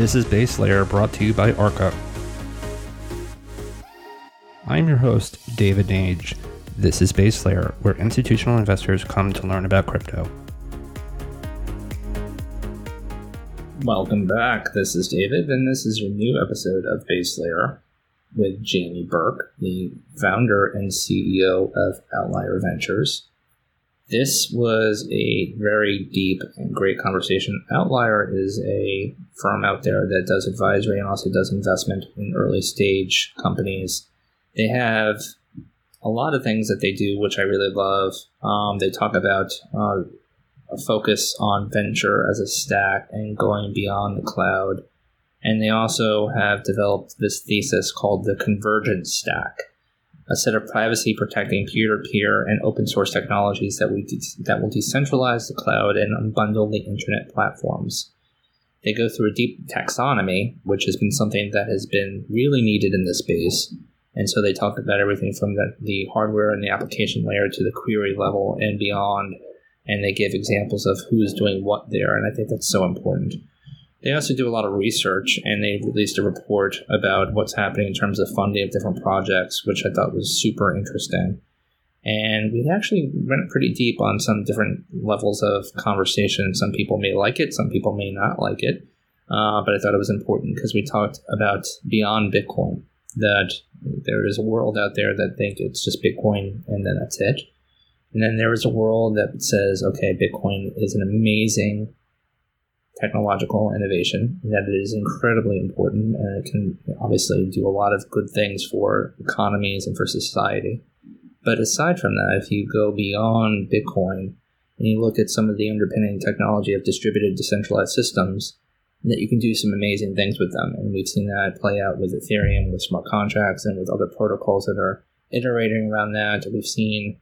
This is Base Layer brought to you by Arca. I'm your host, David Nage. This is Base Layer, where institutional investors come to learn about crypto. Welcome back. This is David, and this is your new episode of Base Layer with Jamie Burke, the founder and CEO of Outlier Ventures. This was a very deep and great conversation. Outlier is a firm out there that does advisory and also does investment in early stage companies. They have a lot of things that they do, which I really love. Um, they talk about uh, a focus on venture as a stack and going beyond the cloud. And they also have developed this thesis called the convergence stack a set of privacy protecting peer-to-peer and open source technologies that we de- that will decentralize the cloud and unbundle the internet platforms. They go through a deep taxonomy, which has been something that has been really needed in this space. And so they talk about everything from the, the hardware and the application layer to the query level and beyond. And they give examples of who's doing what there. And I think that's so important. They also do a lot of research and they released a report about what's happening in terms of funding of different projects, which I thought was super interesting. And we actually went pretty deep on some different levels of conversation. Some people may like it, some people may not like it. Uh, but I thought it was important because we talked about beyond Bitcoin, that there is a world out there that think it's just Bitcoin and then that's it. And then there is a world that says, okay, Bitcoin is an amazing technological innovation, that it is incredibly important and it can obviously do a lot of good things for economies and for society. But aside from that, if you go beyond Bitcoin and you look at some of the underpinning technology of distributed decentralized systems, that you can do some amazing things with them. And we've seen that play out with Ethereum, with smart contracts, and with other protocols that are iterating around that. We've seen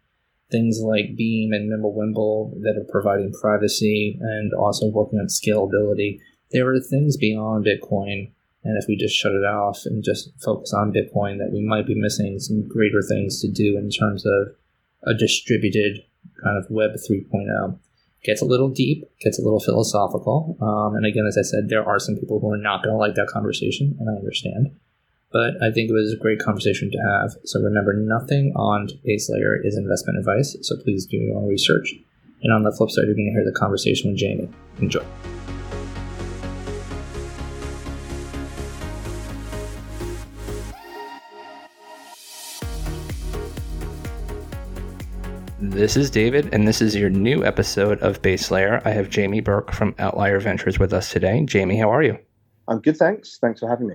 things like Beam and Mimblewimble that are providing privacy and also working on scalability. There are things beyond Bitcoin, and if we just shut it off and just focus on Bitcoin, that we might be missing some greater things to do in terms of a distributed kind of Web 3.0. Gets a little deep, gets a little philosophical, um, and again, as I said, there are some people who are not going to like that conversation, and I understand. But I think it was a great conversation to have. So remember, nothing on Base Layer is investment advice. So please do your own research. And on the flip side, you're going to hear the conversation with Jamie. Enjoy. This is David, and this is your new episode of Base Layer. I have Jamie Burke from Outlier Ventures with us today. Jamie, how are you? I'm good, thanks. Thanks for having me.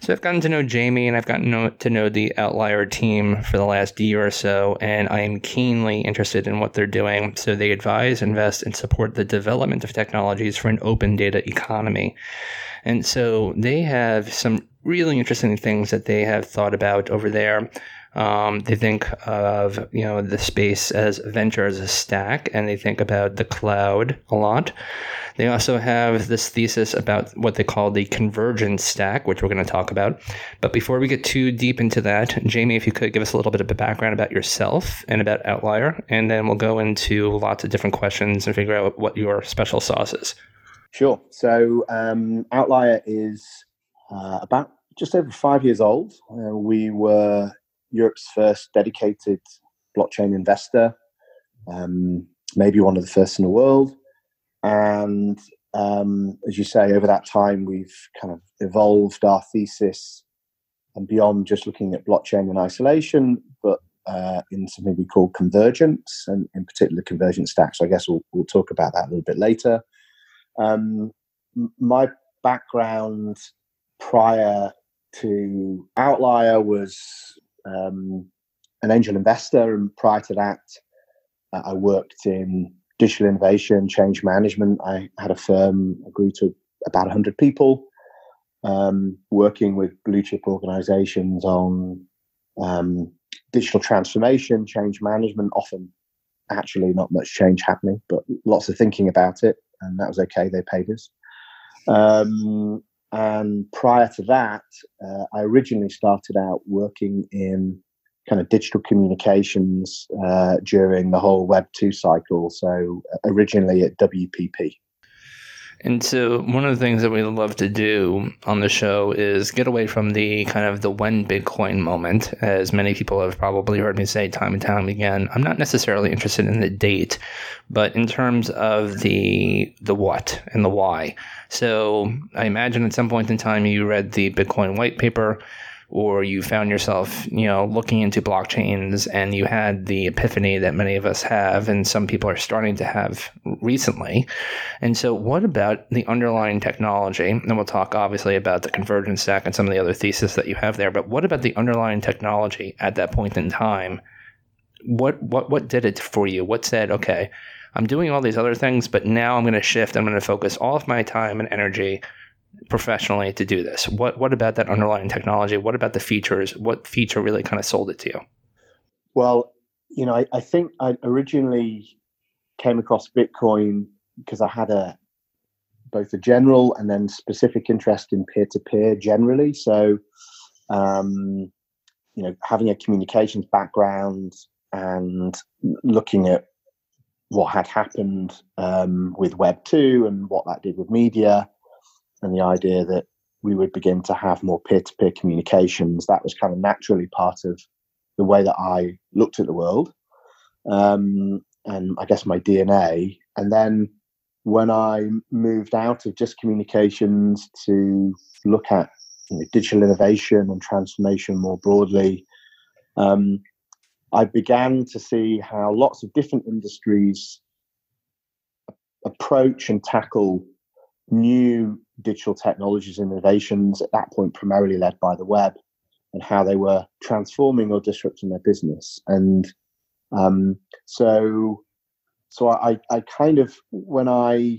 So I've gotten to know Jamie and I've gotten to know the Outlier team for the last year or so, and I am keenly interested in what they're doing. So they advise, invest, and support the development of technologies for an open data economy. And so they have some really interesting things that they have thought about over there. Um, they think of you know the space as venture as a stack, and they think about the cloud a lot. They also have this thesis about what they call the convergence stack, which we're going to talk about. But before we get too deep into that, Jamie, if you could give us a little bit of a background about yourself and about Outlier, and then we'll go into lots of different questions and figure out what your special sauce is. Sure. So um, Outlier is uh, about just over five years old. Uh, we were Europe's first dedicated blockchain investor, um, maybe one of the first in the world. And um, as you say, over that time, we've kind of evolved our thesis and beyond just looking at blockchain in isolation, but uh, in something we call convergence, and in particular convergence stacks. So I guess we'll, we'll talk about that a little bit later. Um, my background prior to Outlier was um, an angel investor, and prior to that, uh, I worked in digital innovation, change management. I had a firm, I grew to about 100 people, um, working with blue chip organizations on um, digital transformation, change management, often actually not much change happening, but lots of thinking about it. And that was okay. They paid us. Um, and prior to that, uh, I originally started out working in kind of digital communications uh, during the whole Web 2 cycle. So uh, originally at WPP. And so, one of the things that we love to do on the show is get away from the kind of the when Bitcoin moment, as many people have probably heard me say time and time again. I'm not necessarily interested in the date, but in terms of the the what and the why. So, I imagine at some point in time you read the Bitcoin white paper or you found yourself, you know, looking into blockchains and you had the epiphany that many of us have and some people are starting to have recently. And so what about the underlying technology? And we'll talk obviously about the convergence stack and some of the other theses that you have there, but what about the underlying technology at that point in time? What what what did it for you? What said, okay, I'm doing all these other things, but now I'm going to shift. I'm going to focus all of my time and energy professionally to do this? What what about that underlying technology? What about the features? What feature really kind of sold it to you? Well, you know, I, I think I originally came across Bitcoin because I had a both a general and then specific interest in peer to peer generally. So, um, you know, having a communications background and looking at what had happened um, with Web two and what that did with media, and the idea that we would begin to have more peer-to-peer communications. That was kind of naturally part of the way that I looked at the world, um, and I guess my DNA. And then when I moved out of just communications to look at you know, digital innovation and transformation more broadly, um, I began to see how lots of different industries approach and tackle new digital technologies innovations at that point primarily led by the web and how they were transforming or disrupting their business and um, so so I, I kind of when I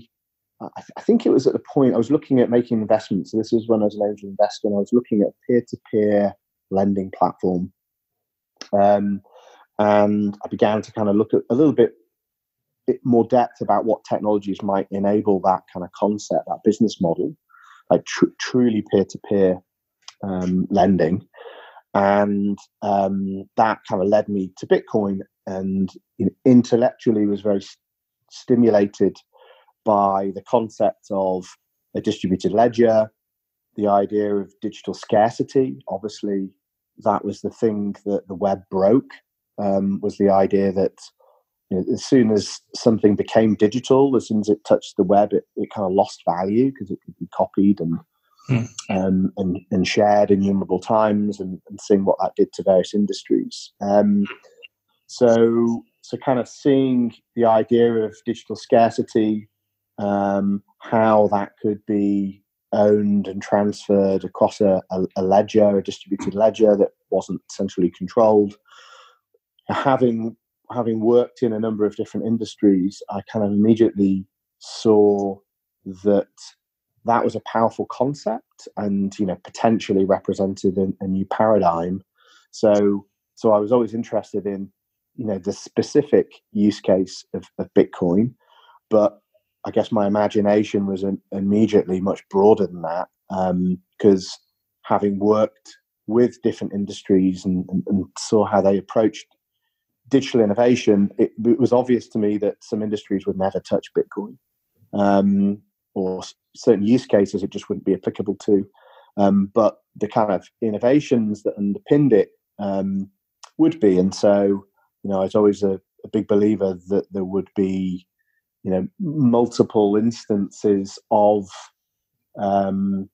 I, I think it was at the point I was looking at making investments. So this is when I was an angel investor, and I was looking at peer-to-peer lending platform, um, and I began to kind of look at a little bit bit more depth about what technologies might enable that kind of concept, that business model, like tr- truly peer-to-peer um, lending, and um, that kind of led me to Bitcoin, and you know, intellectually was very st- stimulated by the concept of a distributed ledger, the idea of digital scarcity. Obviously, that was the thing that the web broke. Um, was the idea that you know, as soon as something became digital, as soon as it touched the web, it, it kind of lost value because it could be copied and mm. um, and, and shared innumerable times, and, and seeing what that did to various industries. Um, so, so kind of seeing the idea of digital scarcity, um, how that could be owned and transferred across a, a, a ledger, a distributed ledger that wasn't centrally controlled having having worked in a number of different industries, I kind of immediately saw that that was a powerful concept and you know potentially represented a, a new paradigm. So so I was always interested in you know the specific use case of, of Bitcoin, but I guess my imagination was an, immediately much broader than that because um, having worked with different industries and, and, and, saw how they approached digital innovation, it, it, was obvious to me that some industries would never touch Bitcoin, um, or certain use cases it just wouldn't be applicable to. Um, but the kind of innovations that underpinned it um, would be, and so you know, I was always a, a big believer that there would be, you know, multiple instances of um,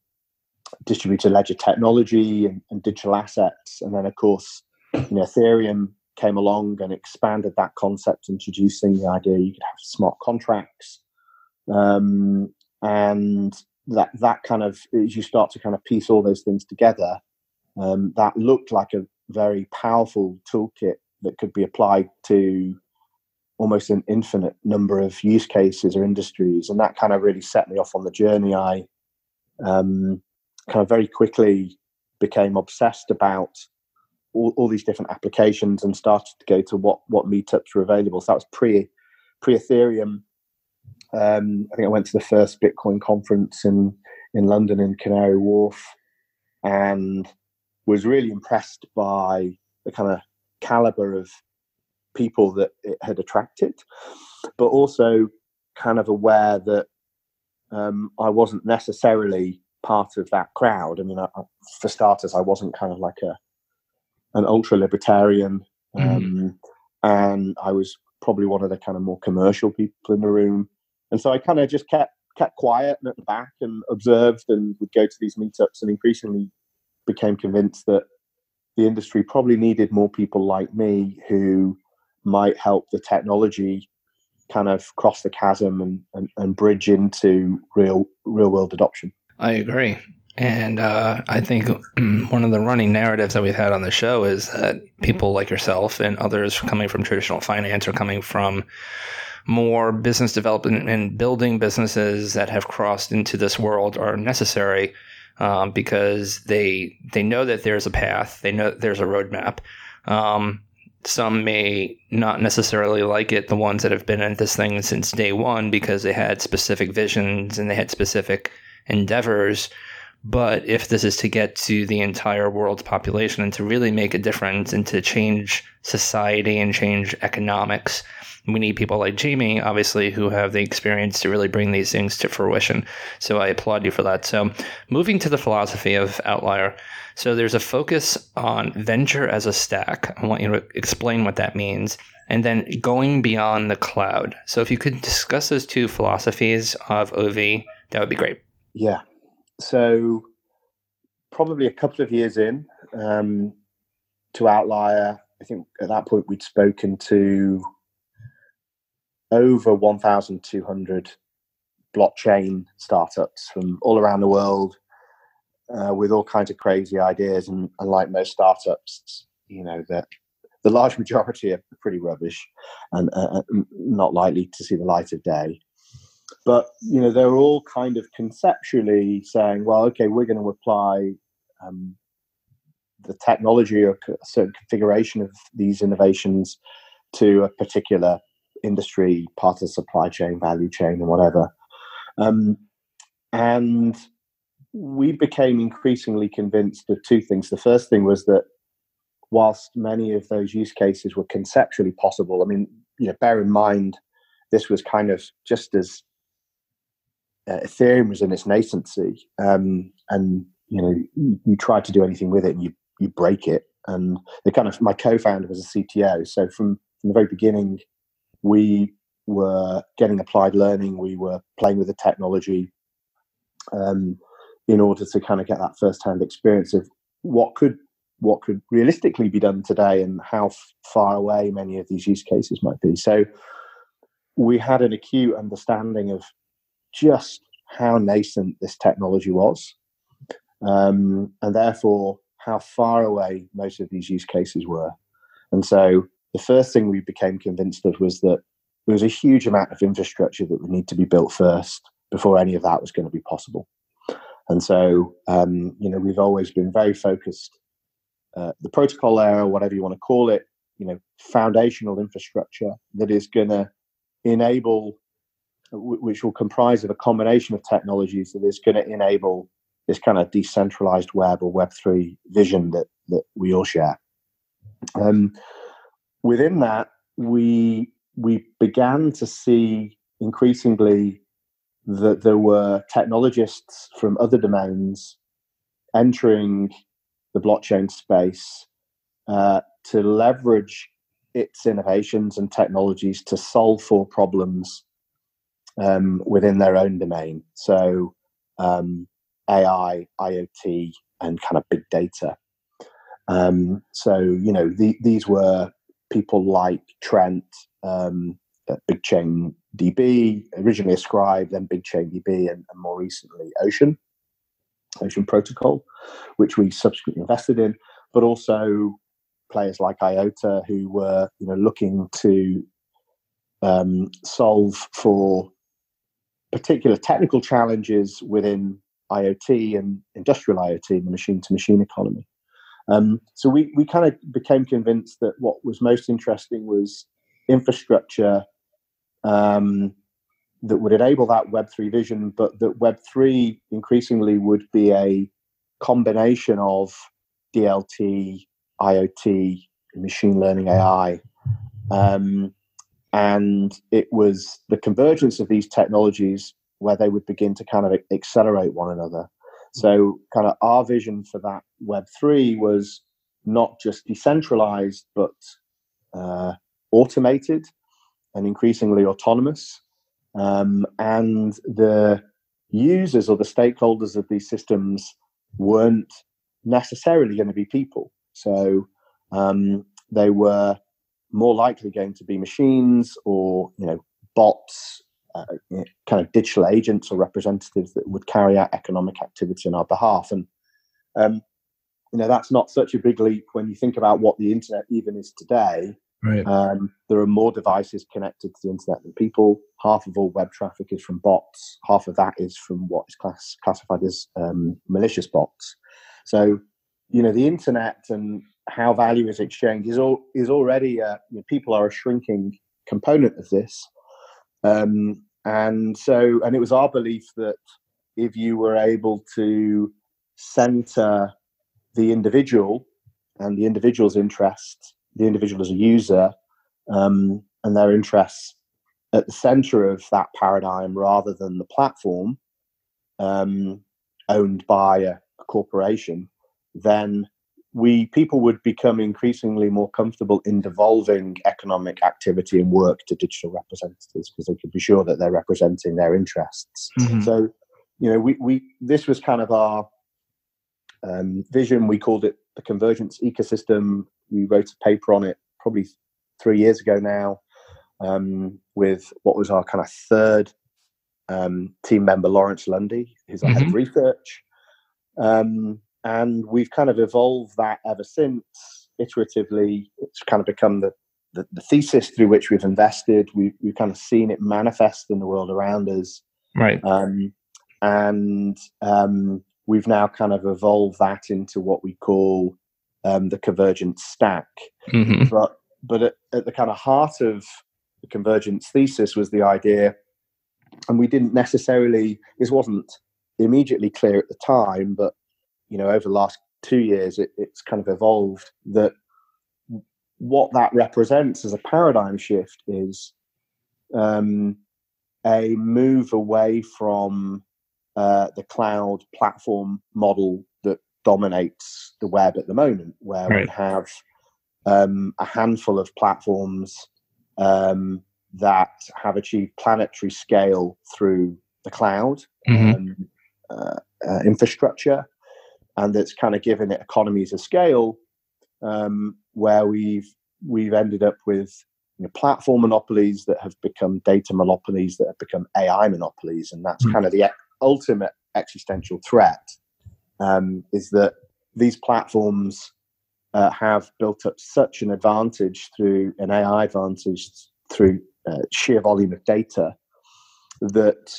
distributed ledger technology and, and digital assets, and then of course, you know, Ethereum came along and expanded that concept, introducing the idea you could have smart contracts, um, and that that kind of as you start to kind of piece all those things together, um, that looked like a very powerful toolkit that could be applied to almost an infinite number of use cases or industries, and that kind of really set me off on the journey. I um, kind of very quickly became obsessed about all, all these different applications and started to go to what what meetups were available. So that was pre pre Ethereum. Um, I think I went to the first Bitcoin conference in in London in Canary Wharf, and was really impressed by the kind of caliber of people that it had attracted, but also kind of aware that um, I wasn't necessarily part of that crowd. I mean, I, for starters, I wasn't kind of like a an ultra libertarian, mm-hmm. um, mm. and I was probably one of the kind of more commercial people in the room. And so I kind of just kept kept quiet and at the back and observed and would go to these meetups and increasingly became convinced that the industry probably needed more people like me who might help the technology kind of cross the chasm and, and, and bridge into real real world adoption. I agree. And uh, I think one of the running narratives that we've had on the show is that people like yourself and others coming from traditional finance or coming from more business development and building businesses that have crossed into this world are necessary um, because they they know that there's a path, they know there's a roadmap. Um, some may not necessarily like it, the ones that have been in this thing since day one because they had specific visions and they had specific endeavors. But if this is to get to the entire world's population and to really make a difference and to change society and change economics, we need people like Jamie, obviously, who have the experience to really bring these things to fruition. So I applaud you for that. So moving to the philosophy of Outlier. So there's a focus on venture as a stack. I want you to explain what that means. And then going beyond the cloud. So if you could discuss those two philosophies of OV, that would be great. Yeah. So probably a couple of years in um, to Outlier, I think at that point we'd spoken to over 1,200 blockchain startups from all around the world uh, with all kinds of crazy ideas. And, and, like most startups, you know, that the large majority are pretty rubbish and uh, uh not likely to see the light of day. But you know, they're all kind of conceptually saying, "Well, okay, we're going to apply um, the technology or a certain configuration of these innovations to a particular industry, part of the supply chain, value chain, and whatever. Um, and we became increasingly convinced of two things. The first thing was that whilst many of those use cases were conceptually possible, I mean, you know, bear in mind this was kind of just as uh, Ethereum was in its nascency, um, and you know, you, you try to do anything with it, and you you break it. And the kind of my co-founder was a CTO, so from from the very beginning, we were getting applied learning, we were playing with the technology um, in order to kind of get that first-hand experience of what could what could realistically be done today and how f- far away many of these use cases might be. So we had an acute understanding of just how nascent this technology was, um, and therefore how far away most of these use cases were. And so the first thing we became convinced of was that there was a huge amount of infrastructure that would need to be built first before any of that was going to be possible. And so, um, you know, we've always been very focused, uh, the protocol layer, whatever you want to call it, you know, foundational infrastructure that is going to enable, which will comprise of a combination of technologies that is going to enable this kind of decentralized web or Web3 vision that, that we all share. Um, within that, we we began to see increasingly that there were technologists from other domains entering the blockchain space uh, to leverage its innovations and technologies to solve for problems um, within their own domain. So, um, AI, IoT, and kind of big data. Um, so, you know, the, these were people like Trent, um, Big Chain DB, originally Ascribe, then BigchainDB, and, and, more recently Ocean, Ocean Protocol, which we subsequently invested in, but also players like IOTA who were you know looking to um, solve for particular technical challenges within IoT and industrial IoT, and the machine to machine economy. Um, so we, we kind of became convinced that what was most interesting was infrastructure um, that would enable that Web3 vision, but that Web3 increasingly would be a combination of DLT, IoT, machine learning AI. Um, and it was the convergence of these technologies where they would begin to kind of accelerate one another. So, kind of our vision for that Web3 was not just decentralized, but uh, automated and increasingly autonomous. Um, and the users or the stakeholders of these systems weren't necessarily going to be people. So um, they were more likely going to be machines or you know bots, uh, kind of digital agents or representatives that would carry out economic activity on our behalf. And um, you know that's not such a big leap when you think about what the internet even is today. Right. Um, there are more devices connected to the internet than people. Half of all web traffic is from bots. Half of that is from what is class- classified as um, malicious bots. So, you know, the internet and how value is exchanged is all is already uh, you know, people are a shrinking component of this. Um, and so, and it was our belief that if you were able to center the individual and the individual's interests the individual as a user um, and their interests at the center of that paradigm rather than the platform um, owned by a, a, corporation, then we people would become increasingly more comfortable in devolving economic activity and work to digital representatives because they could be sure that they're representing their interests. Mm-hmm. So, you know, we, we this was kind of our um, vision. We called it the convergence ecosystem we wrote a paper on it probably three years ago now um, with what was our kind of third um, team member, Lawrence Lundy, who's our mm-hmm. head of mm-hmm. research. Um, and we've kind of evolved that ever since iteratively. It's kind of become the, the, the thesis through which we've invested. We, we've kind of seen it manifest in the world around us. Right. Um, and um, we've now kind of evolved that into what we call um, the convergence stack. Mm-hmm. But but at, at, the kind of heart of the convergence thesis was the idea, and we didn't necessarily. This wasn't immediately clear at the time, but you know, over the last two years, it, it's kind of evolved that what that represents as a paradigm shift is um, a move away from uh, the cloud platform model that dominates the web at the moment, where right. we have um, a handful of platforms um, that have achieved planetary scale through the cloud mm-hmm. um, uh, uh, infrastructure, and that's kind of given it economies of scale, um, where we've we've ended up with you know, platform monopolies that have become data monopolies that have become AI monopolies, and that's mm-hmm. kind of the ultimate existential threat um, is that these platforms uh, have built up such an advantage through an AI advantage through uh, sheer volume of data that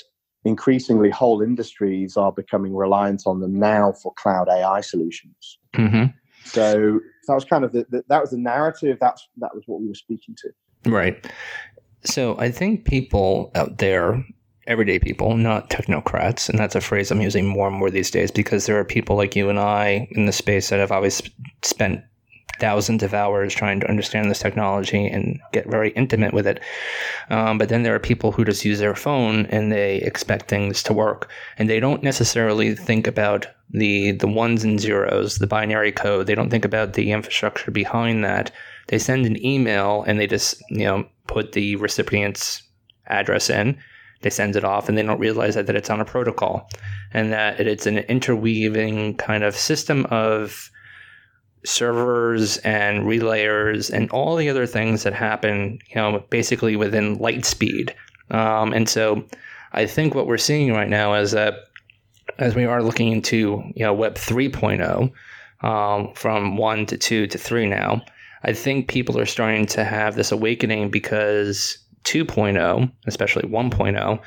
increasingly whole industries are becoming reliant on them now for cloud AI solutions. Mm-hmm. So that was kind of the, the, that was the narrative. That's that was what we were speaking to. Right. So I think people out there everyday people, not technocrats. And that's a phrase I'm using more and more these days because there are people like you and I in the space that have always spent thousands of hours trying to understand this technology and get very intimate with it. Um, but then there are people who just use their phone and they expect things to work, and they don't necessarily think about the the ones and zeros, the binary code. They don't think about the infrastructure behind that. They send an email and they just you know put the recipient's address in they send it off and they don't realize that, that it's on a protocol and that it's an interweaving kind of system of servers and relayers and all the other things that happen, you know, basically within light speed. Um, and so I think what we're seeing right now is that as we are looking into, you know, Web 3.0 um, from 1 to 2 to 3 now, I think people are starting to have this awakening because 2.0, especially 1.0,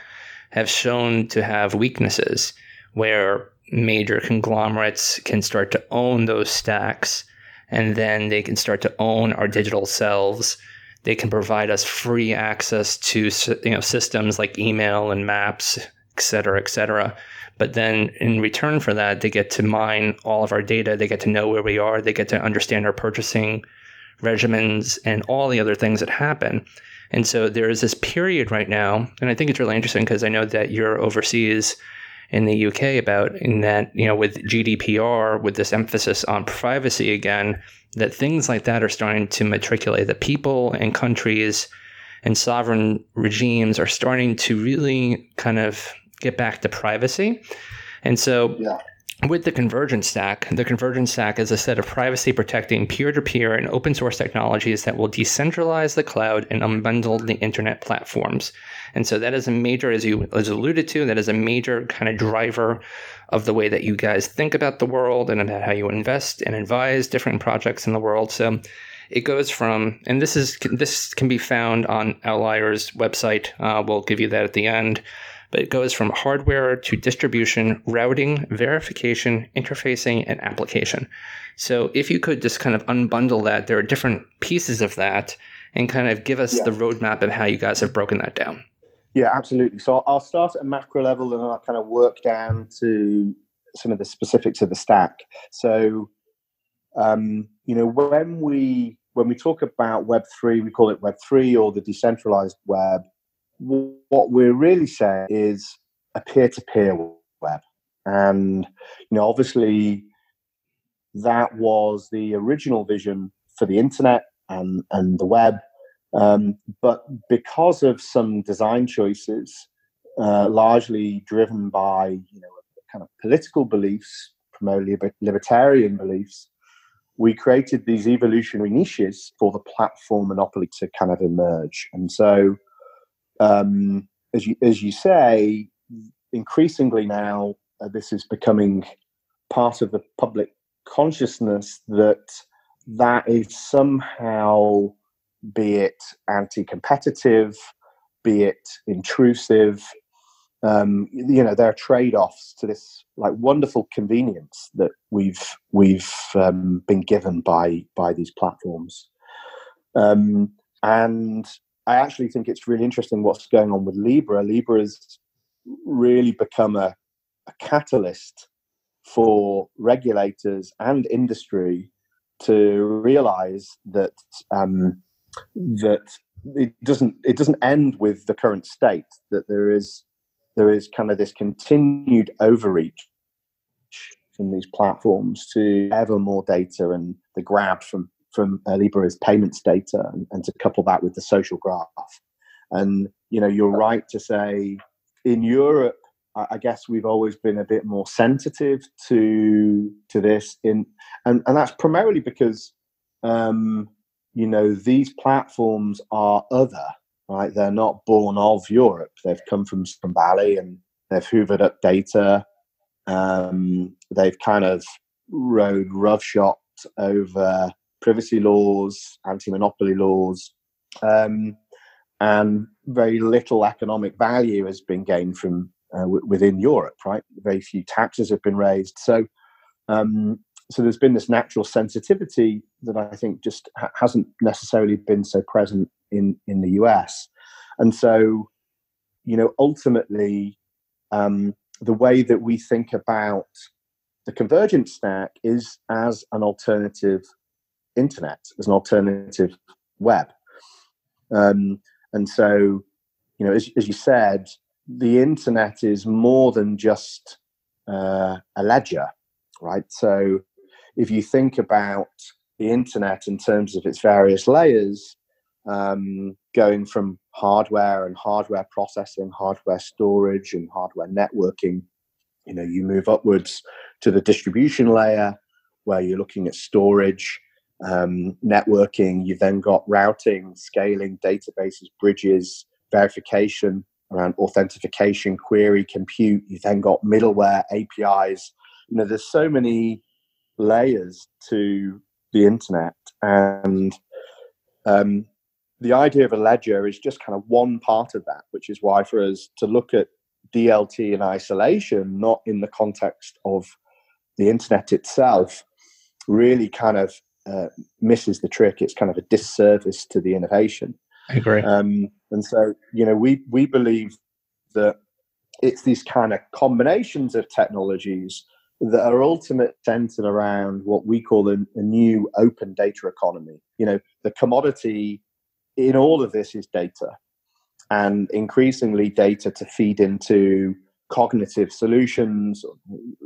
have shown to have weaknesses where major conglomerates can start to own those stacks and then they can start to own our digital selves. They can provide us free access to you know systems like email and maps, et cetera, et cetera. But then in return for that, they get to mine all of our data. They get to know where we are. They get to understand our purchasing regimens and all the other things that happen. And so there is this period right now, and I think it's really interesting because I know that you're overseas in the UK about in that, you know, with GDPR, with this emphasis on privacy again, that things like that are starting to matriculate, that people and countries and sovereign regimes are starting to really kind of get back to privacy. And so yeah with the Convergence Stack, the Convergence Stack is a set of privacy protecting peer to peer and open source technologies that will decentralize the cloud and unbundle the internet platforms. And so that is a major, as you as alluded to, that is a major kind of driver of the way that you guys think about the world and about how you invest and advise different projects in the world. So it goes from, and this is this can be found on Outlier's website. Uh, we'll give you that at the end but it goes from hardware to distribution, routing, verification, interfacing, and application. So if you could just kind of unbundle that, there are different pieces of that, and kind of give us yeah. the roadmap of how you guys have broken that down. Yeah, absolutely. So I'll start at a macro level and I'll kind of work down to some of the specifics of the stack. So, um, you know, when we when we talk about Web three, we call it Web three or the decentralized web what we're really saying is a peer-to-peer web and you know obviously that was the original vision for the internet and and the web um, but because of some design choices uh, largely driven by you know kind of political beliefs primarily libertarian beliefs we created these evolutionary niches for the platform monopoly to kind of emerge. And so um, as you as you say, increasingly now uh, this is becoming part of the public consciousness that that is somehow, be it anti-competitive, be it intrusive. Um, you know, there are trade-offs to this like wonderful convenience that we've we've um, been given by by these platforms. Um, and I actually think it's really interesting what's going on with Libra. Libra has really become a, a catalyst for regulators and industry to realize that um, that it doesn't it doesn't end with the current state that there is there is kind of this continued overreach from these platforms to ever more data and the grab from from uh, Libra's payments data and, and to couple that with the social graph. And you know, you're right to say in Europe, I guess we've always been a bit more sensitive to to this in and, and that's primarily because um, you know these platforms are other right they're not born of Europe they've come from from Valley and they've hoovered up data um, they've kind of rode roughshod over privacy laws, anti-monopoly laws, um, and very little economic value has been gained from uh, w- within Europe. Right, very few taxes have been raised. So, um, so there's been this natural sensitivity that I think just ha- hasn't necessarily been so present in in the US, and so, you know, ultimately, um, the way that we think about the convergence stack is as an alternative internet as an alternative web. Um, and so, you know, as, as, you said, the internet is more than just uh, a ledger, right? So, if you think about the internet in terms of its various layers, um, going from hardware and hardware processing, hardware storage, and hardware networking, you know, you move upwards to the distribution layer where you're looking at storage um, networking. You've then got routing, scaling, databases, bridges, verification around authentication, query, compute. You've then got middleware, APIs. You know, there's so many layers to the internet, and um, the idea of a ledger is just kind of one part of that, which is why for us to look at DLT in isolation, not in the context of the internet itself, really kind of uh, misses the trick. It's kind of a disservice to the innovation. I agree. Um, and so, you know, we we believe that it's these kind of combinations of technologies that are ultimately centered around what we call a, a new open data economy. You know, the commodity in all of this is data, and increasingly data to feed into cognitive solutions,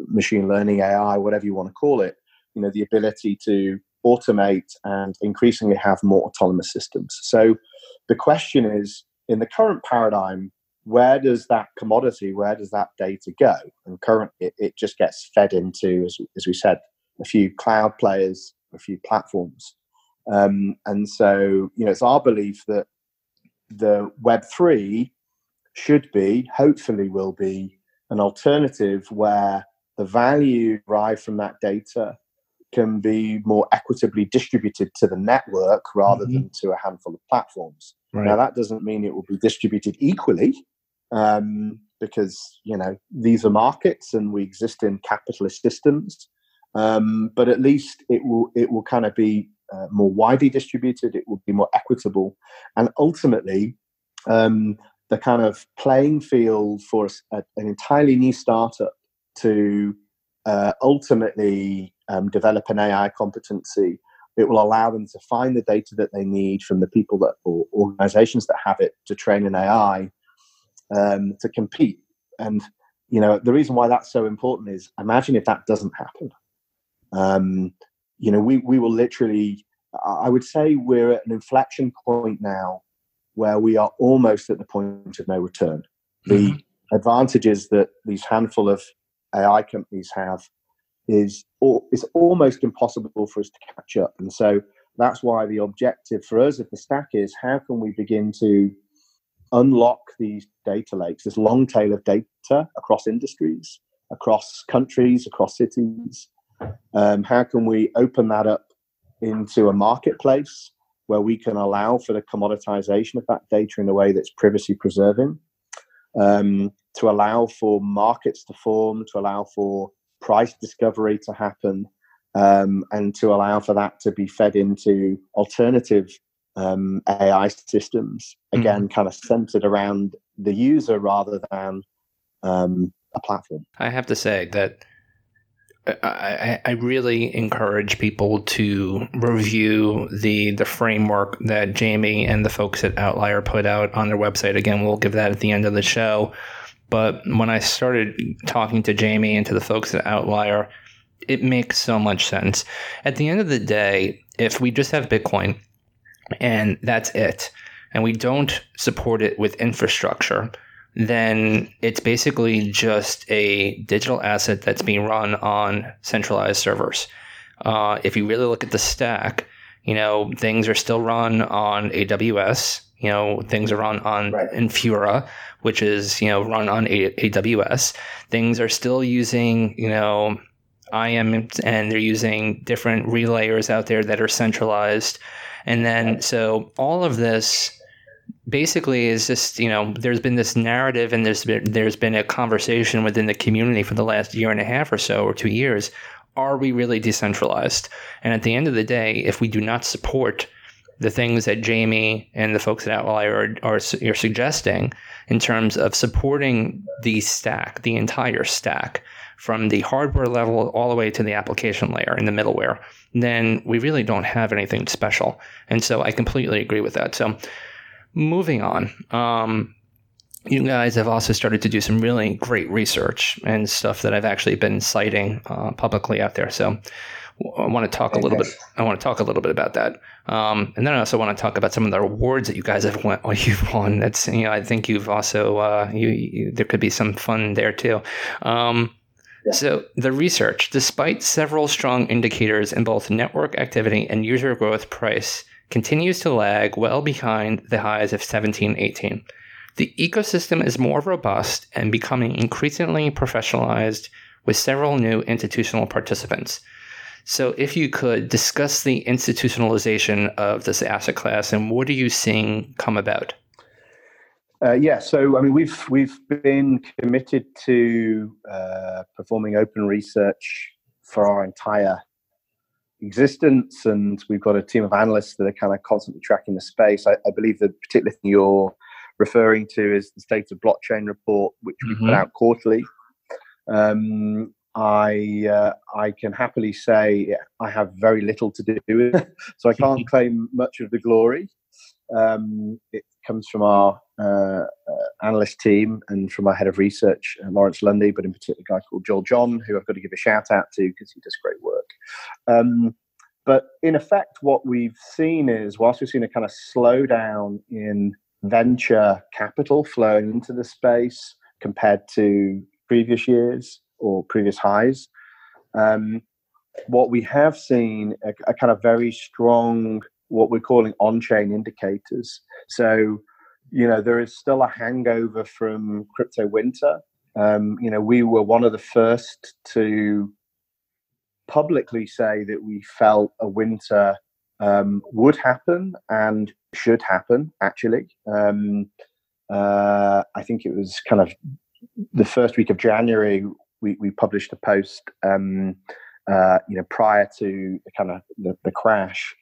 machine learning, AI, whatever you want to call it. You know, the ability to automate and increasingly have more autonomous systems. So the question is, in the current paradigm, where does that commodity, where does that data go? And currently, it, it just gets fed into, as, as we said, a few cloud players, a few platforms. Um, and so, you know, it's our belief that the Web3 should be, hopefully, will be an alternative where the value derived from that data can be more equitably distributed to the network rather mm-hmm. than to a handful of platforms. Right. Now, that doesn't mean it will be distributed equally, um, because you know these are markets and we exist in capitalist systems. Um, but at least it will it will kind of be uh, more widely distributed. It will be more equitable, and ultimately, um, the kind of playing field for a, an entirely new startup to uh, ultimately um, develop an AI competency. It will allow them to find the data that they need from the people that or organizations that have it to train an AI um, to compete. And you know the reason why that's so important is imagine if that doesn't happen. Um, you know, we we will literally. I would say we're at an inflection point now where we are almost at the point of no return. The mm-hmm. advantages that these handful of AI companies have is it's almost impossible for us to catch up, and so that's why the objective for us at the stack is how can we begin to unlock these data lakes, this long tail of data across industries, across countries, across cities. Um, how can we open that up into a marketplace where we can allow for the commoditization of that data in a way that's privacy preserving, um, to allow for markets to form, to allow for price discovery to happen, um, and to allow for that to be fed into alternative um, AI systems, again, mm. kind of centered around the user rather than um, a platform. I have to say that I, I, really encourage people to review the the framework that Jamie and the folks at Outlier put out on their website. Again, we'll give that at the end of the show. But when I started talking to Jamie and to the folks at Outlier, it makes so much sense. At the end of the day, if we just have Bitcoin and that's it, and we don't support it with infrastructure, then it's basically just a digital asset that's being run on centralized servers. Uh, if you really look at the stack, you know, things are still run on AWS. You know, things are run on right. Infura, which is, you know, run on a- AWS. Things are still using, you know, IAM and they're using different relayers out there that are centralized. And then, so all of this basically is just you know there's been this narrative and there's been there's been a conversation within the community for the last year and a half or so or two years. Are we really decentralized? And at the end of the day if we do not support the things that Jamie and the folks at Outlier are, are, are suggesting in terms of supporting the stack, the entire stack, from the hardware level all the way to the application layer in the middleware, then we really don't have anything special. And so I completely agree with that. So moving on. Um, you guys have also started to do some really great research and stuff that I've actually been citing uh, publicly out there. So I want to talk a little bit. I want to talk a little bit about that, um, and then I also want to talk about some of the awards that you guys have won. You've won. That's you know I think you've also uh, you, you, there could be some fun there too. Um, yeah. So the research, despite several strong indicators in both network activity and user growth price continues to lag well behind the highs of 1718. The ecosystem is more robust and becoming increasingly professionalized with several new institutional participants. So, if you could discuss the institutionalization of this asset class and what are you seeing come about? Uh, yeah, so I mean, we've we've been committed to uh, performing open research for our entire existence, and we've got a team of analysts that are kind of constantly tracking the space. I, I believe the particular thing you're referring to is the state of blockchain report, which we mm-hmm. put out quarterly. Um, I uh, I can happily say I have very little to do with it, so I can't claim much of the glory. Um, it comes from our uh, analyst team and from our head of research, uh, Lawrence Lundy, but in particular a guy called Joel John, who I've got to give a shout out to because he does great work. Um, but in effect, what we've seen is, whilst we've seen a kind of slowdown in venture capital flowing into the space compared to previous years or previous highs, um, what we have seen a, a kind of very strong, what we're calling on-chain indicators. So, you know, there is still a hangover from crypto winter. Um, you know, we were one of the first to publicly say that we felt a winter um, would happen and should happen, actually. Um, uh, I think it was kind of the first week of January, we, we published a post, um, uh, you know, prior to the kind of the, the crash,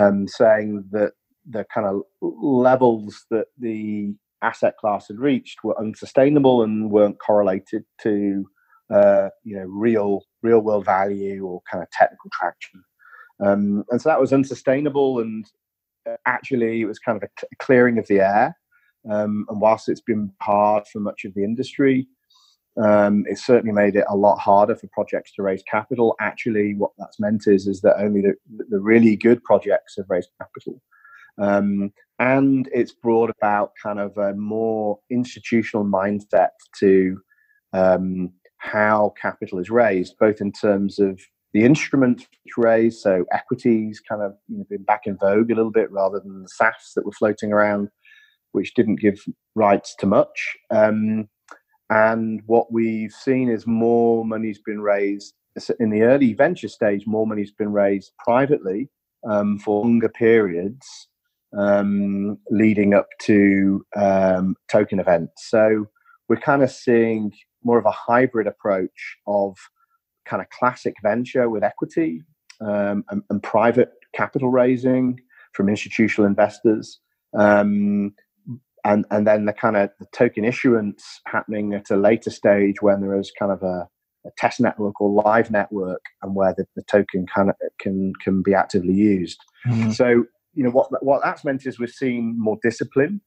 um, saying that the kind of levels that the asset class had reached were unsustainable and weren't correlated to uh, you know real real world value or kind of technical traction. Um, and so that was unsustainable and uh, actually it was kind of a clearing of the air. Um, and whilst it's been hard for much of the industry um, it certainly made it a lot harder for projects to raise capital. Actually what that's meant is is that only the, the really good projects have raised capital um, and it's brought about kind of a more institutional mindset to um, how capital is raised, both in terms of the instruments raised, so equities kind of you know, been back in vogue a little bit rather than the SAFTs that were floating around, which didn't give rights to much. Um, and what we've seen is more money's been raised in the early venture stage, more money's been raised privately um, for longer periods um, leading up to um, token events. So we're kind of seeing more of a hybrid approach of kind of classic venture with equity um, and, and, private capital raising from institutional investors. Um, and, and then the kind of the token issuance happening at a later stage when there is kind of a, a test network or live network and where the, the token kind of can can be actively used. Mm-hmm. So you know what what that's meant is we're seeing more discipline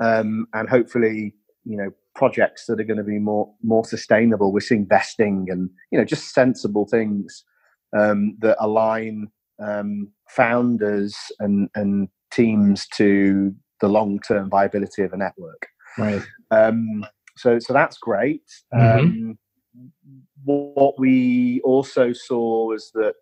um, and hopefully you know projects that are going to be more more sustainable. We're seeing vesting and you know just sensible things um, that align um, founders and and teams to the long term viability of a network. Right. Um, so so that's great. Mm-hmm. Um, what we also saw was that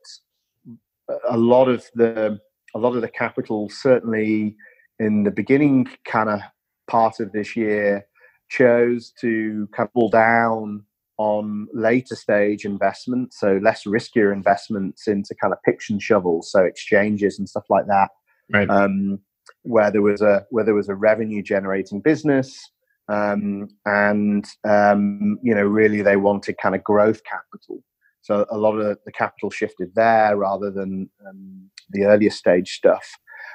a lot of the a lot of the capital certainly in the beginning kind of part of this year chose to kind of pull down on later stage investments, so less riskier investments into kind of picks and shovels, so exchanges and stuff like that, right. um, where there was a where there was a revenue generating business, um, and um, you know really they wanted kind of growth capital. So a lot of the capital shifted there rather than um, the earlier stage stuff,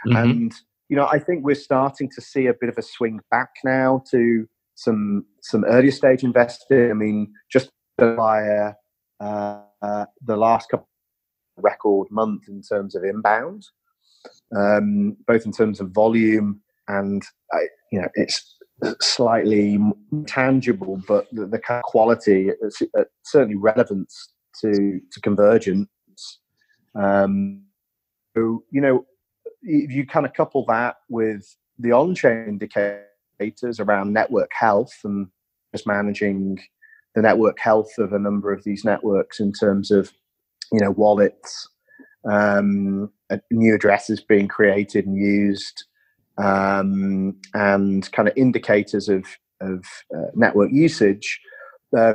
mm-hmm. and you know I think we're starting to see a bit of a swing back now to some some earlier stage investing. I mean, just by uh, uh, the last couple record month in terms of inbound, um, both in terms of volume and uh, you know it's slightly tangible, but the, the kind of quality, uh, certainly relevance to to convergence. Um, so you know, if you kind of couple that with the on-chain indicators around network health and just managing the network health of a number of these networks in terms of you know wallets um, new addresses being created and used um, and kind of indicators of of uh, network usage uh,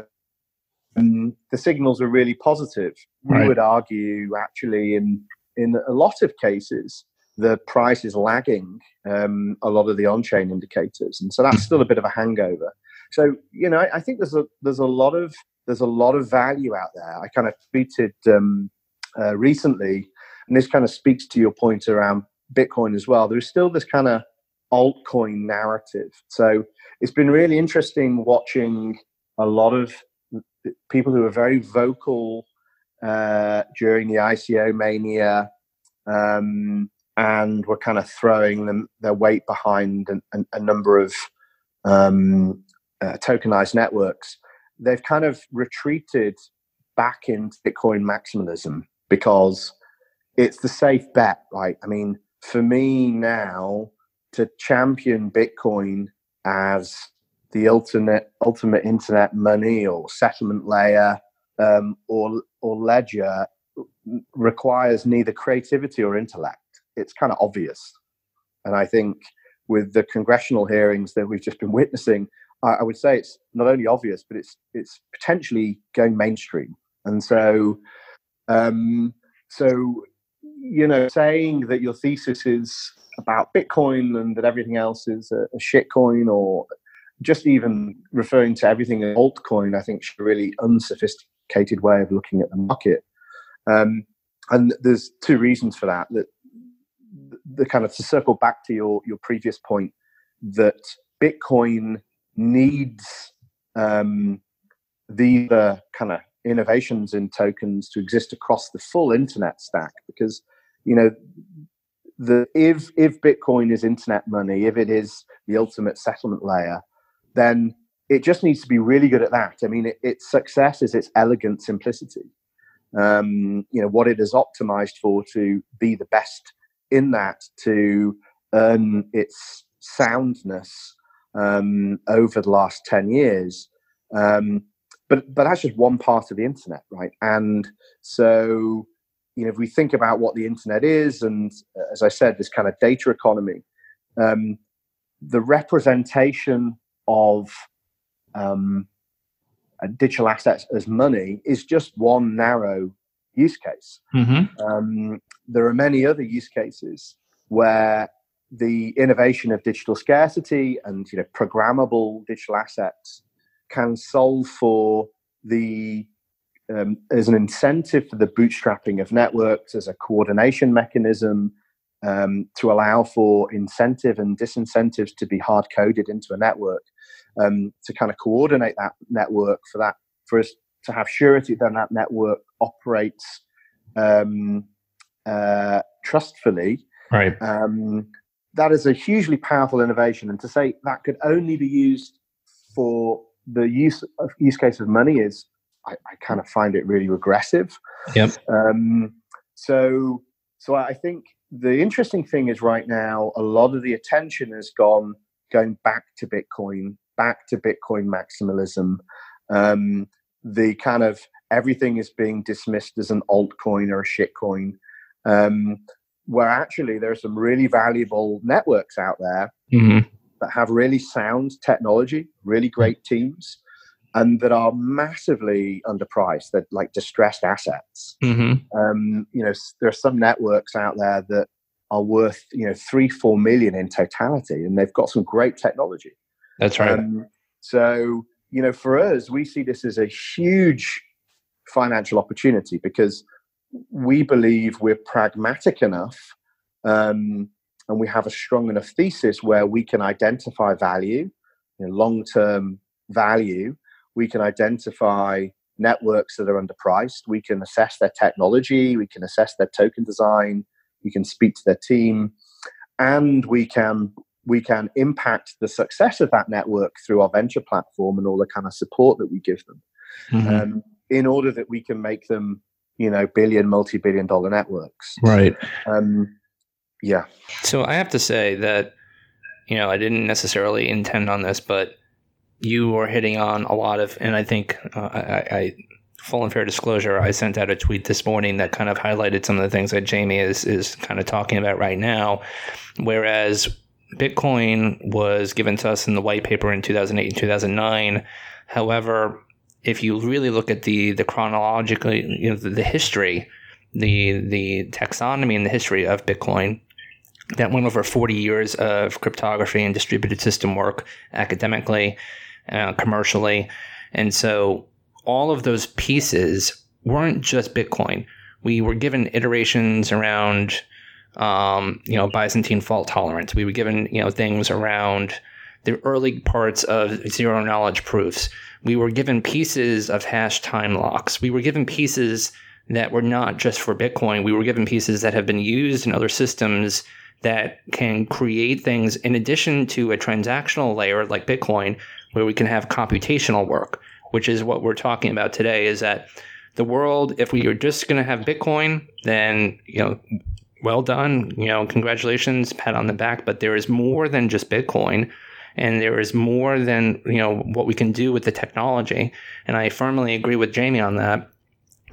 um, the signals are really positive right. we would argue actually in in a lot of cases the price is lagging um, a lot of the on-chain indicators, and so that's still a bit of a hangover. So you know, I, I think there's a there's a lot of there's a lot of value out there. I kind of tweeted um, uh, recently, and this kind of speaks to your point around Bitcoin as well. There's still this kind of altcoin narrative. So it's been really interesting watching a lot of people who were very vocal uh, during the ICO mania um, and were kind of throwing them their weight behind an, an, a number of um, uh, tokenized networks, they've kind of retreated back into Bitcoin maximalism because it's the safe bet, right? I mean, for me now to champion Bitcoin as the ultimate ultimate internet money or settlement layer um, or or ledger requires neither creativity or intellect. It's kind of obvious, and I think with the congressional hearings that we've just been witnessing, I, I would say it's not only obvious, but it's it's potentially going mainstream. And so, um, so you know, saying that your thesis is about Bitcoin and that everything else is a, a shitcoin or just even referring to everything as altcoin, I think is a really unsophisticated way of looking at the market. Um, and there's two reasons for that. That the kind of to circle back to your your previous point that Bitcoin needs um, these uh, kind of innovations in tokens to exist across the full internet stack because you know the if if bitcoin is internet money if it is the ultimate settlement layer then it just needs to be really good at that i mean it, its success is its elegant simplicity um, you know what it is optimized for to be the best in that to earn its soundness um, over the last 10 years. Um, but, but that's just one part of the internet, right? And so, you know, if we think about what the internet is, and uh, as I said, this kind of data economy, um, the representation of um, digital assets as money is just one narrow use case. Mm-hmm. Um, there are many other use cases where the innovation of digital scarcity and you know programmable digital assets can solve for the um, as an incentive for the bootstrapping of networks as a coordination mechanism um, to allow for incentive and disincentives to be hard coded into a network um, to kind of coordinate that network for that for us to have surety that that network operates um, uh, trustfully right um, that is a hugely powerful innovation. And to say that could only be used for the use of use case of money is, I, I kind of find it really regressive. Yep. Um, so, so I think the interesting thing is right now a lot of the attention has gone going back to Bitcoin, back to Bitcoin maximalism. Um, the kind of everything is being dismissed as an altcoin or a shitcoin. Um, where actually there are some really valuable networks out there mm-hmm. that have really sound technology, really great teams, and that are massively underpriced. They're like distressed assets. Mm-hmm. Um, you know, there are some networks out there that are worth you know three, four million in totality, and they've got some great technology. That's right. Um, so you know, for us, we see this as a huge financial opportunity because we believe we're pragmatic enough um, and we have a strong enough thesis where we can identify value, you know, long term value. We can identify networks that are underpriced. We can assess their technology. We can assess their token design. We can speak to their team. And we can we can impact the success of that network through our venture platform and all the kind of support that we give them. Mm-hmm. um, in order that we can make them you know billion multi-billion dollar networks. Right. Um, yeah. So i have to say that you know i didn't necessarily intend on this but you were hitting on a lot of and i think uh, I, I full and fair disclosure i sent out a tweet this morning that kind of highlighted some of the things that jamie is is kind of talking about right now. Whereas bitcoin was given to us in the white paper in 2008 and 2009 however if you really look at the the chronologically, you know, the, the history, the the taxonomy and the history of Bitcoin, that went over 40 years of cryptography and distributed system work academically, uh, commercially. And so all of those pieces weren't just Bitcoin. We were given iterations around, um, you know, Byzantine fault tolerance. We were given, you know, things around the early parts of zero knowledge proofs we were given pieces of hash time locks. We were given pieces that were not just for Bitcoin. We were given pieces that have been used in other systems that can create things in addition to a transactional layer like Bitcoin, where we can have computational work, which is what we're talking about today. Is that the world, if we are just going to have Bitcoin, then, you know, well done, you know, congratulations, pat on the back. But there is more than just Bitcoin and there is more than you know what we can do with the technology and i firmly agree with jamie on that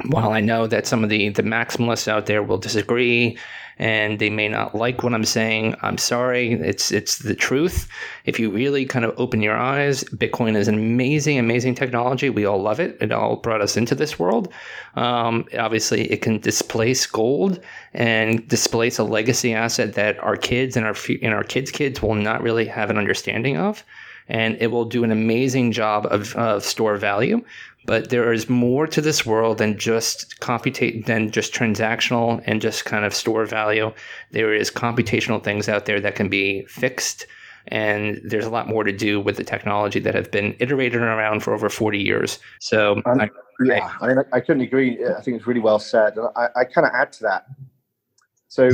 while i know that some of the the maximalists out there will disagree and they may not like what I'm saying. I'm sorry. It's it's the truth. If you really kind of open your eyes, Bitcoin is an amazing, amazing technology. We all love it. It all brought us into this world. Um, obviously, it can displace gold and displace a legacy asset that our kids and our and our kids' kids will not really have an understanding of and it will do an amazing job of, of store value but there is more to this world than just computate than just transactional and just kind of store value. There is computational things out there that can be fixed and there's a lot more to do with the technology that have been iterated around for over 40 years. So um, I, yeah, I, mean, I, couldn't agree. I think it's really well said. I, I kind of add to that. So,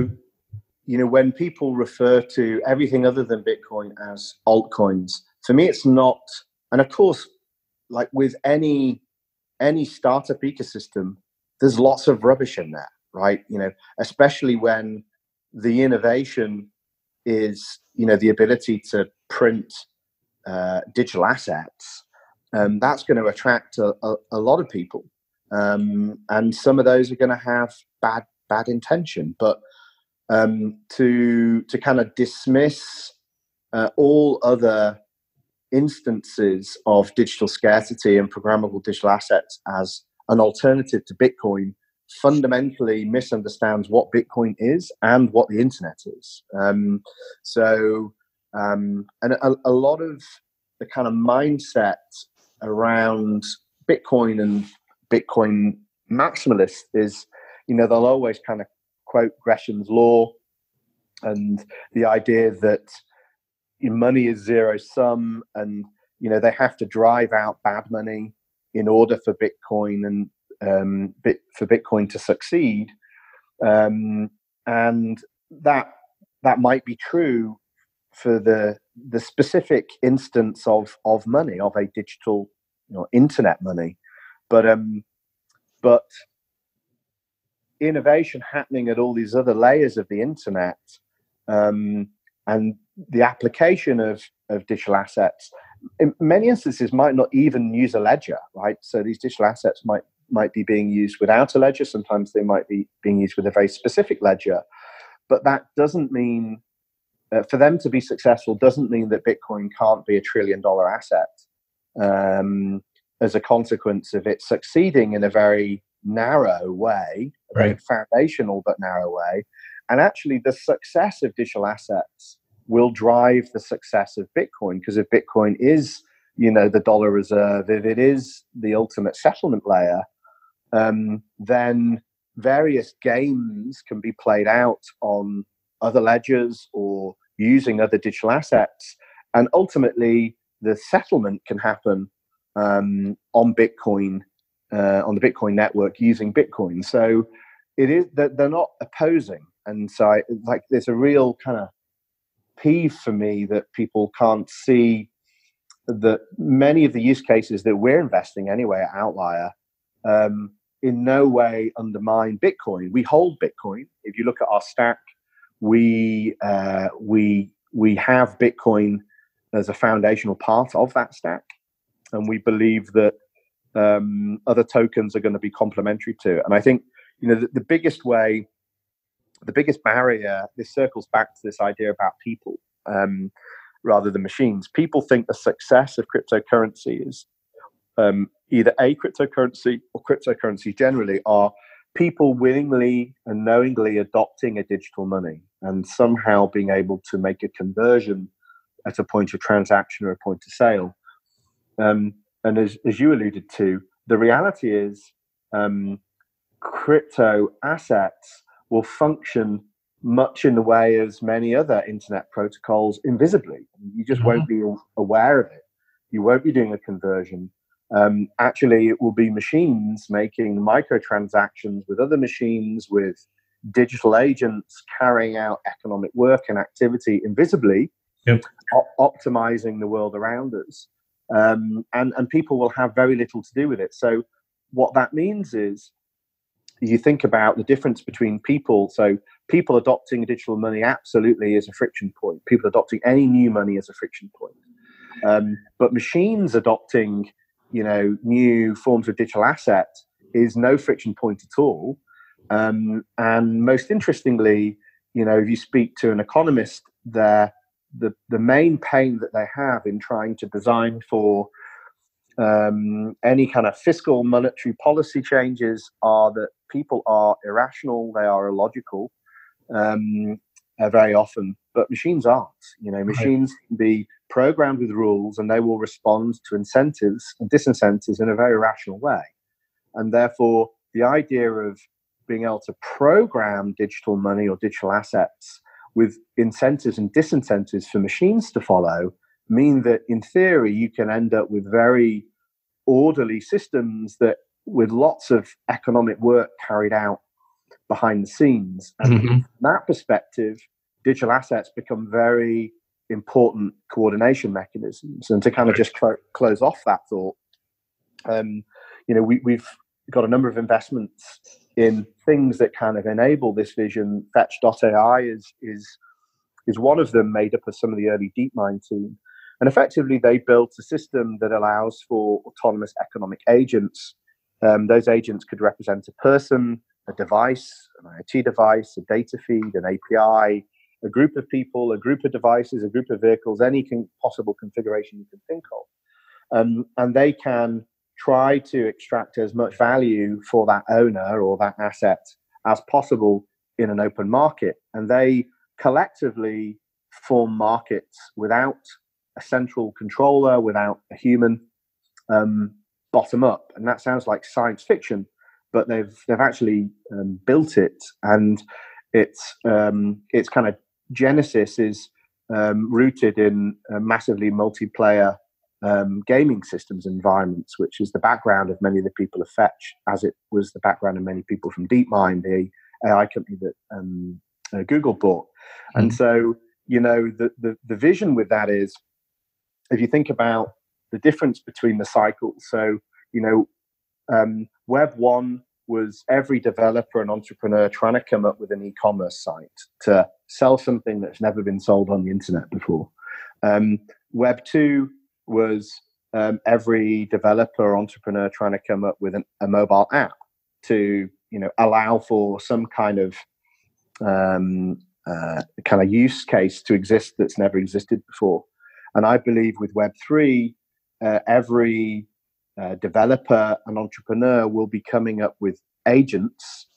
you know, when people refer to everything other than Bitcoin as altcoins, for me, it's not. And of course, like with any any startup ecosystem, there's lots of rubbish in there, right? You know, especially when the innovation is, you know, the ability to print uh, digital assets. Um, that's going to attract a, a, a lot of people, um, and some of those are going to have bad bad intention. But um, to to kind of dismiss uh, all other instances of digital scarcity and programmable digital assets as an alternative to Bitcoin fundamentally misunderstands what Bitcoin is and what the internet is. Um, so, um, and a, a, lot of the kind of mindset around Bitcoin and Bitcoin maximalists is, you know, they'll always kind of quote Gresham's law and the idea that money is zero sum and you know they have to drive out bad money in order for bitcoin and um, bit, for bitcoin to succeed. Um, and that that might be true for the the specific instance of of money of a digital you know internet money. But um but innovation happening at all these other layers of the internet um, and the application of, of digital assets in many instances might not even use a ledger right? So these digital assets might might be being used without a ledger. Sometimes they might be being used with a very specific ledger. But that doesn't mean uh, for them to be successful doesn't mean that bitcoin can't be a trillion dollar asset um, as a consequence of it succeeding in a very narrow way a right. very foundational but narrow way. And actually, the success of digital assets will drive the success of Bitcoin because if Bitcoin is, you know, the dollar reserve, if it is the ultimate settlement layer, um, then various games can be played out on other ledgers or using other digital assets, and ultimately the settlement can happen um, on Bitcoin uh, on the Bitcoin network using Bitcoin. So it is that they're not opposing and so I, like there's a real kind of peeve for me that people can't see that many of the use cases that we're investing anyway at Outlier um, in no way undermine Bitcoin. We hold Bitcoin. If you look at our stack, we uh, we we have Bitcoin as a foundational part of that stack, and we believe that um, other tokens are going to be complementary to it. And I think you know the, the biggest way the biggest barrier, this circles back to this idea about people um, rather than machines. People think the success of cryptocurrency is um, either a cryptocurrency or cryptocurrency generally are people willingly and knowingly adopting a digital money and somehow being able to make a conversion at a point of transaction or a point of sale. Um, and as, as you alluded to, the reality is um, crypto assets will function much in the way as many other internet protocols invisibly. You just mm-hmm. won't be aware of it. You won't be doing a conversion. Um, actually, it will be machines making microtransactions with other machines, with digital agents carrying out economic work and activity invisibly, yep. optimizing the world around us. Um, and, and people will have very little to do with it. So, what that means is you think about the difference between people. So, people adopting digital money absolutely is a friction point. People adopting any new money is a friction point. Um, but machines adopting, you know, new forms of digital asset is no friction point at all. Um, and most interestingly, you know, if you speak to an economist, there the the main pain that they have in trying to design for um, any kind of fiscal monetary policy changes are that people are irrational, they are illogical, um, uh, very often, but machines aren't. You know, machines right. can be programmed with rules and they will respond to incentives and disincentives in a very rational way. And therefore, the idea of being able to program digital money or digital assets with incentives and disincentives for machines to follow mean that in theory you can end up with very orderly systems that with lots of economic work carried out behind the scenes and mm-hmm. from that perspective digital assets become very important coordination mechanisms and to kind of just cl- close off that thought um, you know we, we've got a number of investments in things that kind of enable this vision. Fetch.ai is is is one of them, made up of some of the early DeepMind team. And effectively, they built a system that allows for autonomous economic agents. Um, those agents could represent a person, a device, an IoT device, a data feed, an API, a group of people, a group of devices, a group of vehicles, any con- possible configuration you can think of. Um, and they can try to extract as much value for that owner or that asset as possible in an open market. And they collectively form markets without a central controller, without a human, um, bottom up. And that sounds like science fiction, but they've they've actually um, built it, and its um, its kind of genesis is um, rooted in massively multiplayer um, gaming systems environments, which is the background of many of the people of Fetch, as it was the background of many people from DeepMind, the AI company that um, uh, Google bought. Mm-hmm. And so, you know, the, the, the vision with that is if you think about the difference between the cycles, so, you know, um, Web 1 was every developer and entrepreneur trying to come up with an e commerce site to sell something that's never been sold on the internet before. Um, Web 2 was um, every developer or entrepreneur trying to come up with an, a mobile app to you know allow for some kind of um, uh, kind of use case to exist that's never existed before. And I believe with Web three, uh, every uh, developer and entrepreneur will be coming up with agents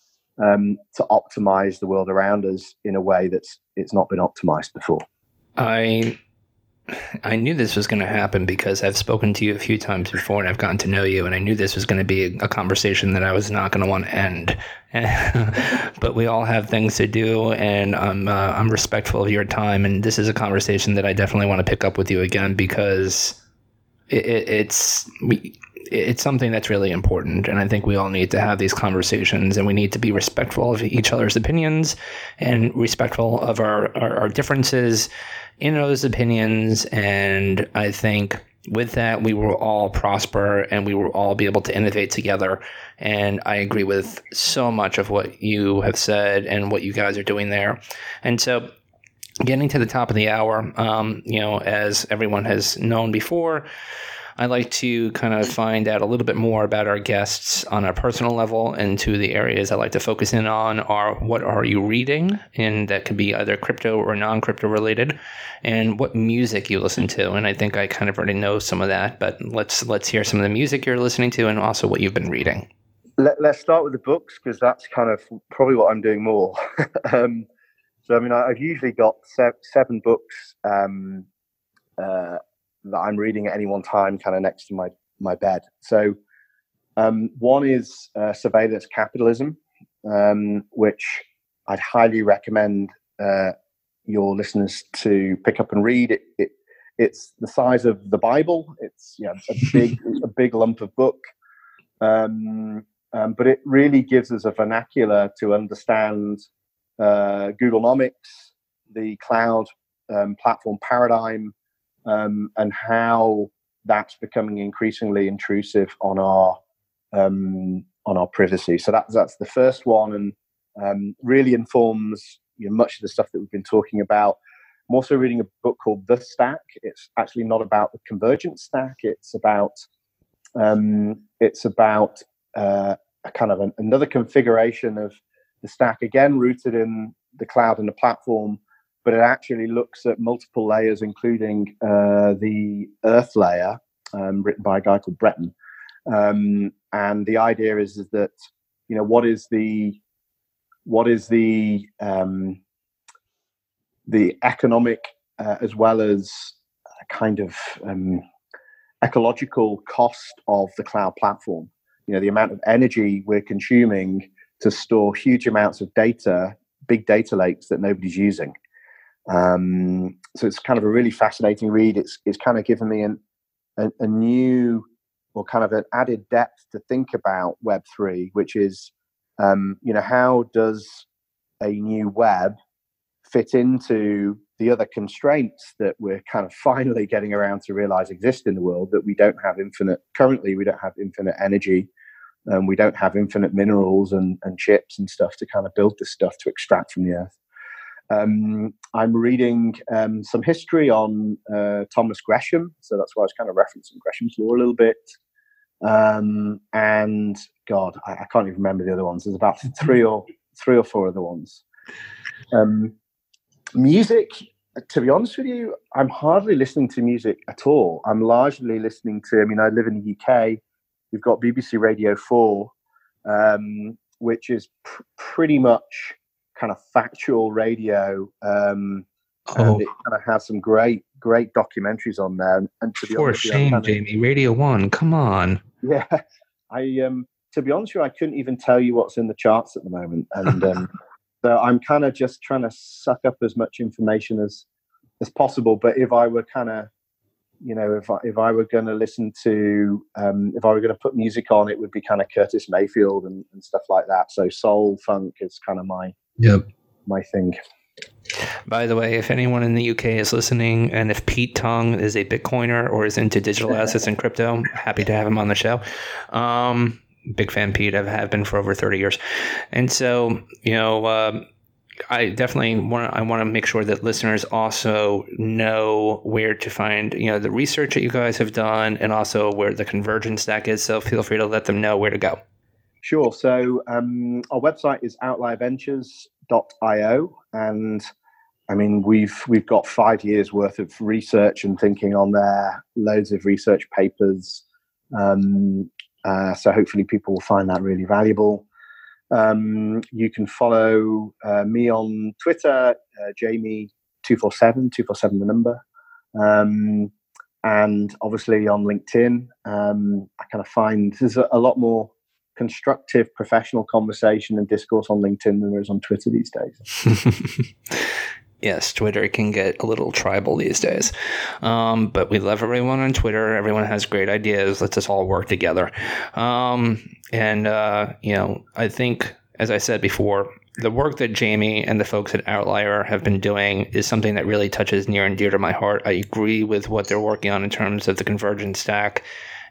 um, to optimize the world around us in a way that's it's not been optimized before. I I knew this was going to happen because I've spoken to you a few times before and I've gotten to know you, and I knew this was going to be a, conversation that I was not going to want to end. but we all have things to do, and I'm uh, I'm respectful of your time, and this is a conversation that I definitely want to pick up with you again because it, it, it's it's something that's really important, and I think we all need to have these conversations, and we need to be respectful of each other's opinions and respectful of our, our, our differences in those opinions. And I think with that, we will all prosper and we will all be able to innovate together. And I agree with so much of what you have said and what you guys are doing there. And so, getting to the top of the hour, um, you know, as everyone has known before, I like to kind of find out a little bit more about our guests on a personal level. And two of the areas I like to focus in on are what are you reading? And that could be either crypto or non crypto related, and what music you listen to. And I think I kind of already know some of that, but let's let's hear some of the music you're listening to and also what you've been reading. Let, us start with the books because that's kind of probably what I'm doing more. um, so, I mean, I've usually got seven books um, uh, that I'm reading at any one time, kind of next to my my bed. So um, one is uh, Surveillance Capitalism, um, which I'd highly recommend uh, your listeners to pick up and read. It, it, it's the size of the Bible. It's you know, a big, a big lump of book. Um, um, but it really gives us a vernacular to understand uh, Googlenomics, the cloud um, platform paradigm, um, and how that's becoming increasingly intrusive on our um, on our privacy. So that's that's the first one, and um, really informs you know, much of the stuff that we've been talking about. I'm also reading a book called The Stack. It's actually not about the convergence stack. It's about um, it's about uh, a kind of an, another configuration of the stack, again rooted in the cloud and the platform, but it actually looks at multiple layers, including uh, the Earth layer, um, written by a guy called Bratton. Um, and the idea is, is that you know what is the what is the um, the economic uh, as well as kind of um, ecological cost of the cloud platform. You know, the amount of energy we're consuming to store huge amounts of data, big data lakes that nobody's using. Um, so it's kind of a really fascinating read. It's it's kind of given me an, a, a new or kind of an added depth to think about Web three, which is um, you know how does a new web fit into the other constraints that we're kind of finally getting around to realize exist in the world that we don't have infinite currently we don't have infinite energy um, we don't have infinite minerals and, and chips and stuff to kind of build this stuff to extract from the earth um, i'm reading um, some history on uh, thomas gresham so that's why i was kind of referencing gresham's law a little bit. Um, and god I, I, can't even remember the other ones. There's about three or three or four other ones. Um, music to be honest with you i'm hardly listening to music at all. I'm largely listening to i mean i live in the uk we've got bbc radio 4 um, which is pr- pretty much kind of factual radio um, oh. and it kind of has some great great documentaries on there and, and to be for honest shame you, jamie radio 1 come on yeah i um to be honest with you i couldn't even tell you what's in the charts at the moment and um So I'm kind of just trying to suck up as much information as as possible. But if I were kind of, you know, if I, if I were going to listen to, um, if I were going to put music on, it would be kind of Curtis Mayfield and, and stuff like that. So soul funk is kind of my yep my thing. By the way, if anyone in the UK is listening, and if Pete Tong is a Bitcoiner or is into digital assets and crypto, happy to have him on the show. Um, big fan Pete. I have been for over 30 years. And so, you know, uh, I definitely want I want to make sure that listeners also know where to find, you know, the research that you guys have done and also where the convergence stack is. So feel free to let them know where to go. Sure. So um, our website is outlierventures.io and I mean, we've we've got five years worth of research and thinking on there, loads of research papers, um, uh, so hopefully people will find that really valuable. Um, you can follow uh, me on Twitter, uh, Jamie247, 247 the number. Um, and obviously on LinkedIn, um, I kind of find there's a, lot more constructive professional conversation and discourse on LinkedIn than there is on Twitter these days. Yes, Twitter can get a little tribal these days. Um, but we love everyone on Twitter. Everyone has great ideas. Let's just all work together. Um, and, uh, you know, I think, as I said before, the work that Jamie and the folks at Outlier have been doing is something that really touches near and dear to my heart. I agree with what they're working on in terms of the convergence stack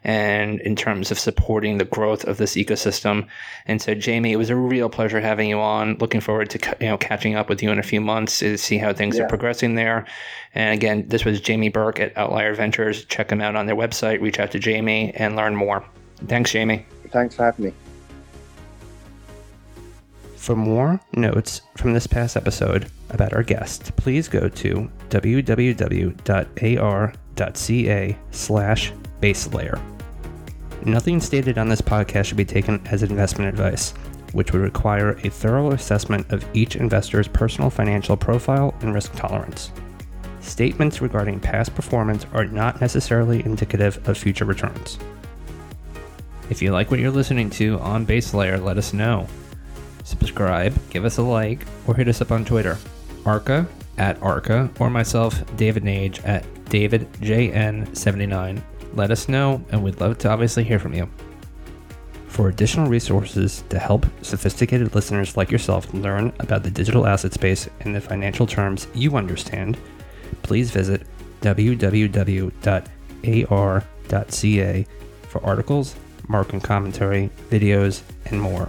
and in terms of supporting the growth of this ecosystem. And so, Jamie, it was a real pleasure having you on. Looking forward to you know catching up with you in a few months to see how things yeah. are progressing there. And again, this was Jamie Burke at Outlier Ventures. Check them out on their website. Reach out to Jamie and learn more. Thanks, Jamie. Thanks for having me. For more notes from this past episode about our guest, please go to www.ar.ca slash base layer. Nothing stated on this podcast should be taken as investment advice, which would require a thorough assessment of each investor's personal financial profile and risk tolerance. Statements regarding past performance are not necessarily indicative of future returns. If you like what you're listening to on Base Layer, let us know. Subscribe, give us a like, or hit us up on Twitter. Arca at Arca, or myself, David Nage at DavidJN79 let us know, and we'd love to obviously hear from you. For additional resources to help sophisticated listeners like yourself learn about the digital asset space in the financial terms you understand, please visit www.ar.ca for articles, market commentary, videos, and more.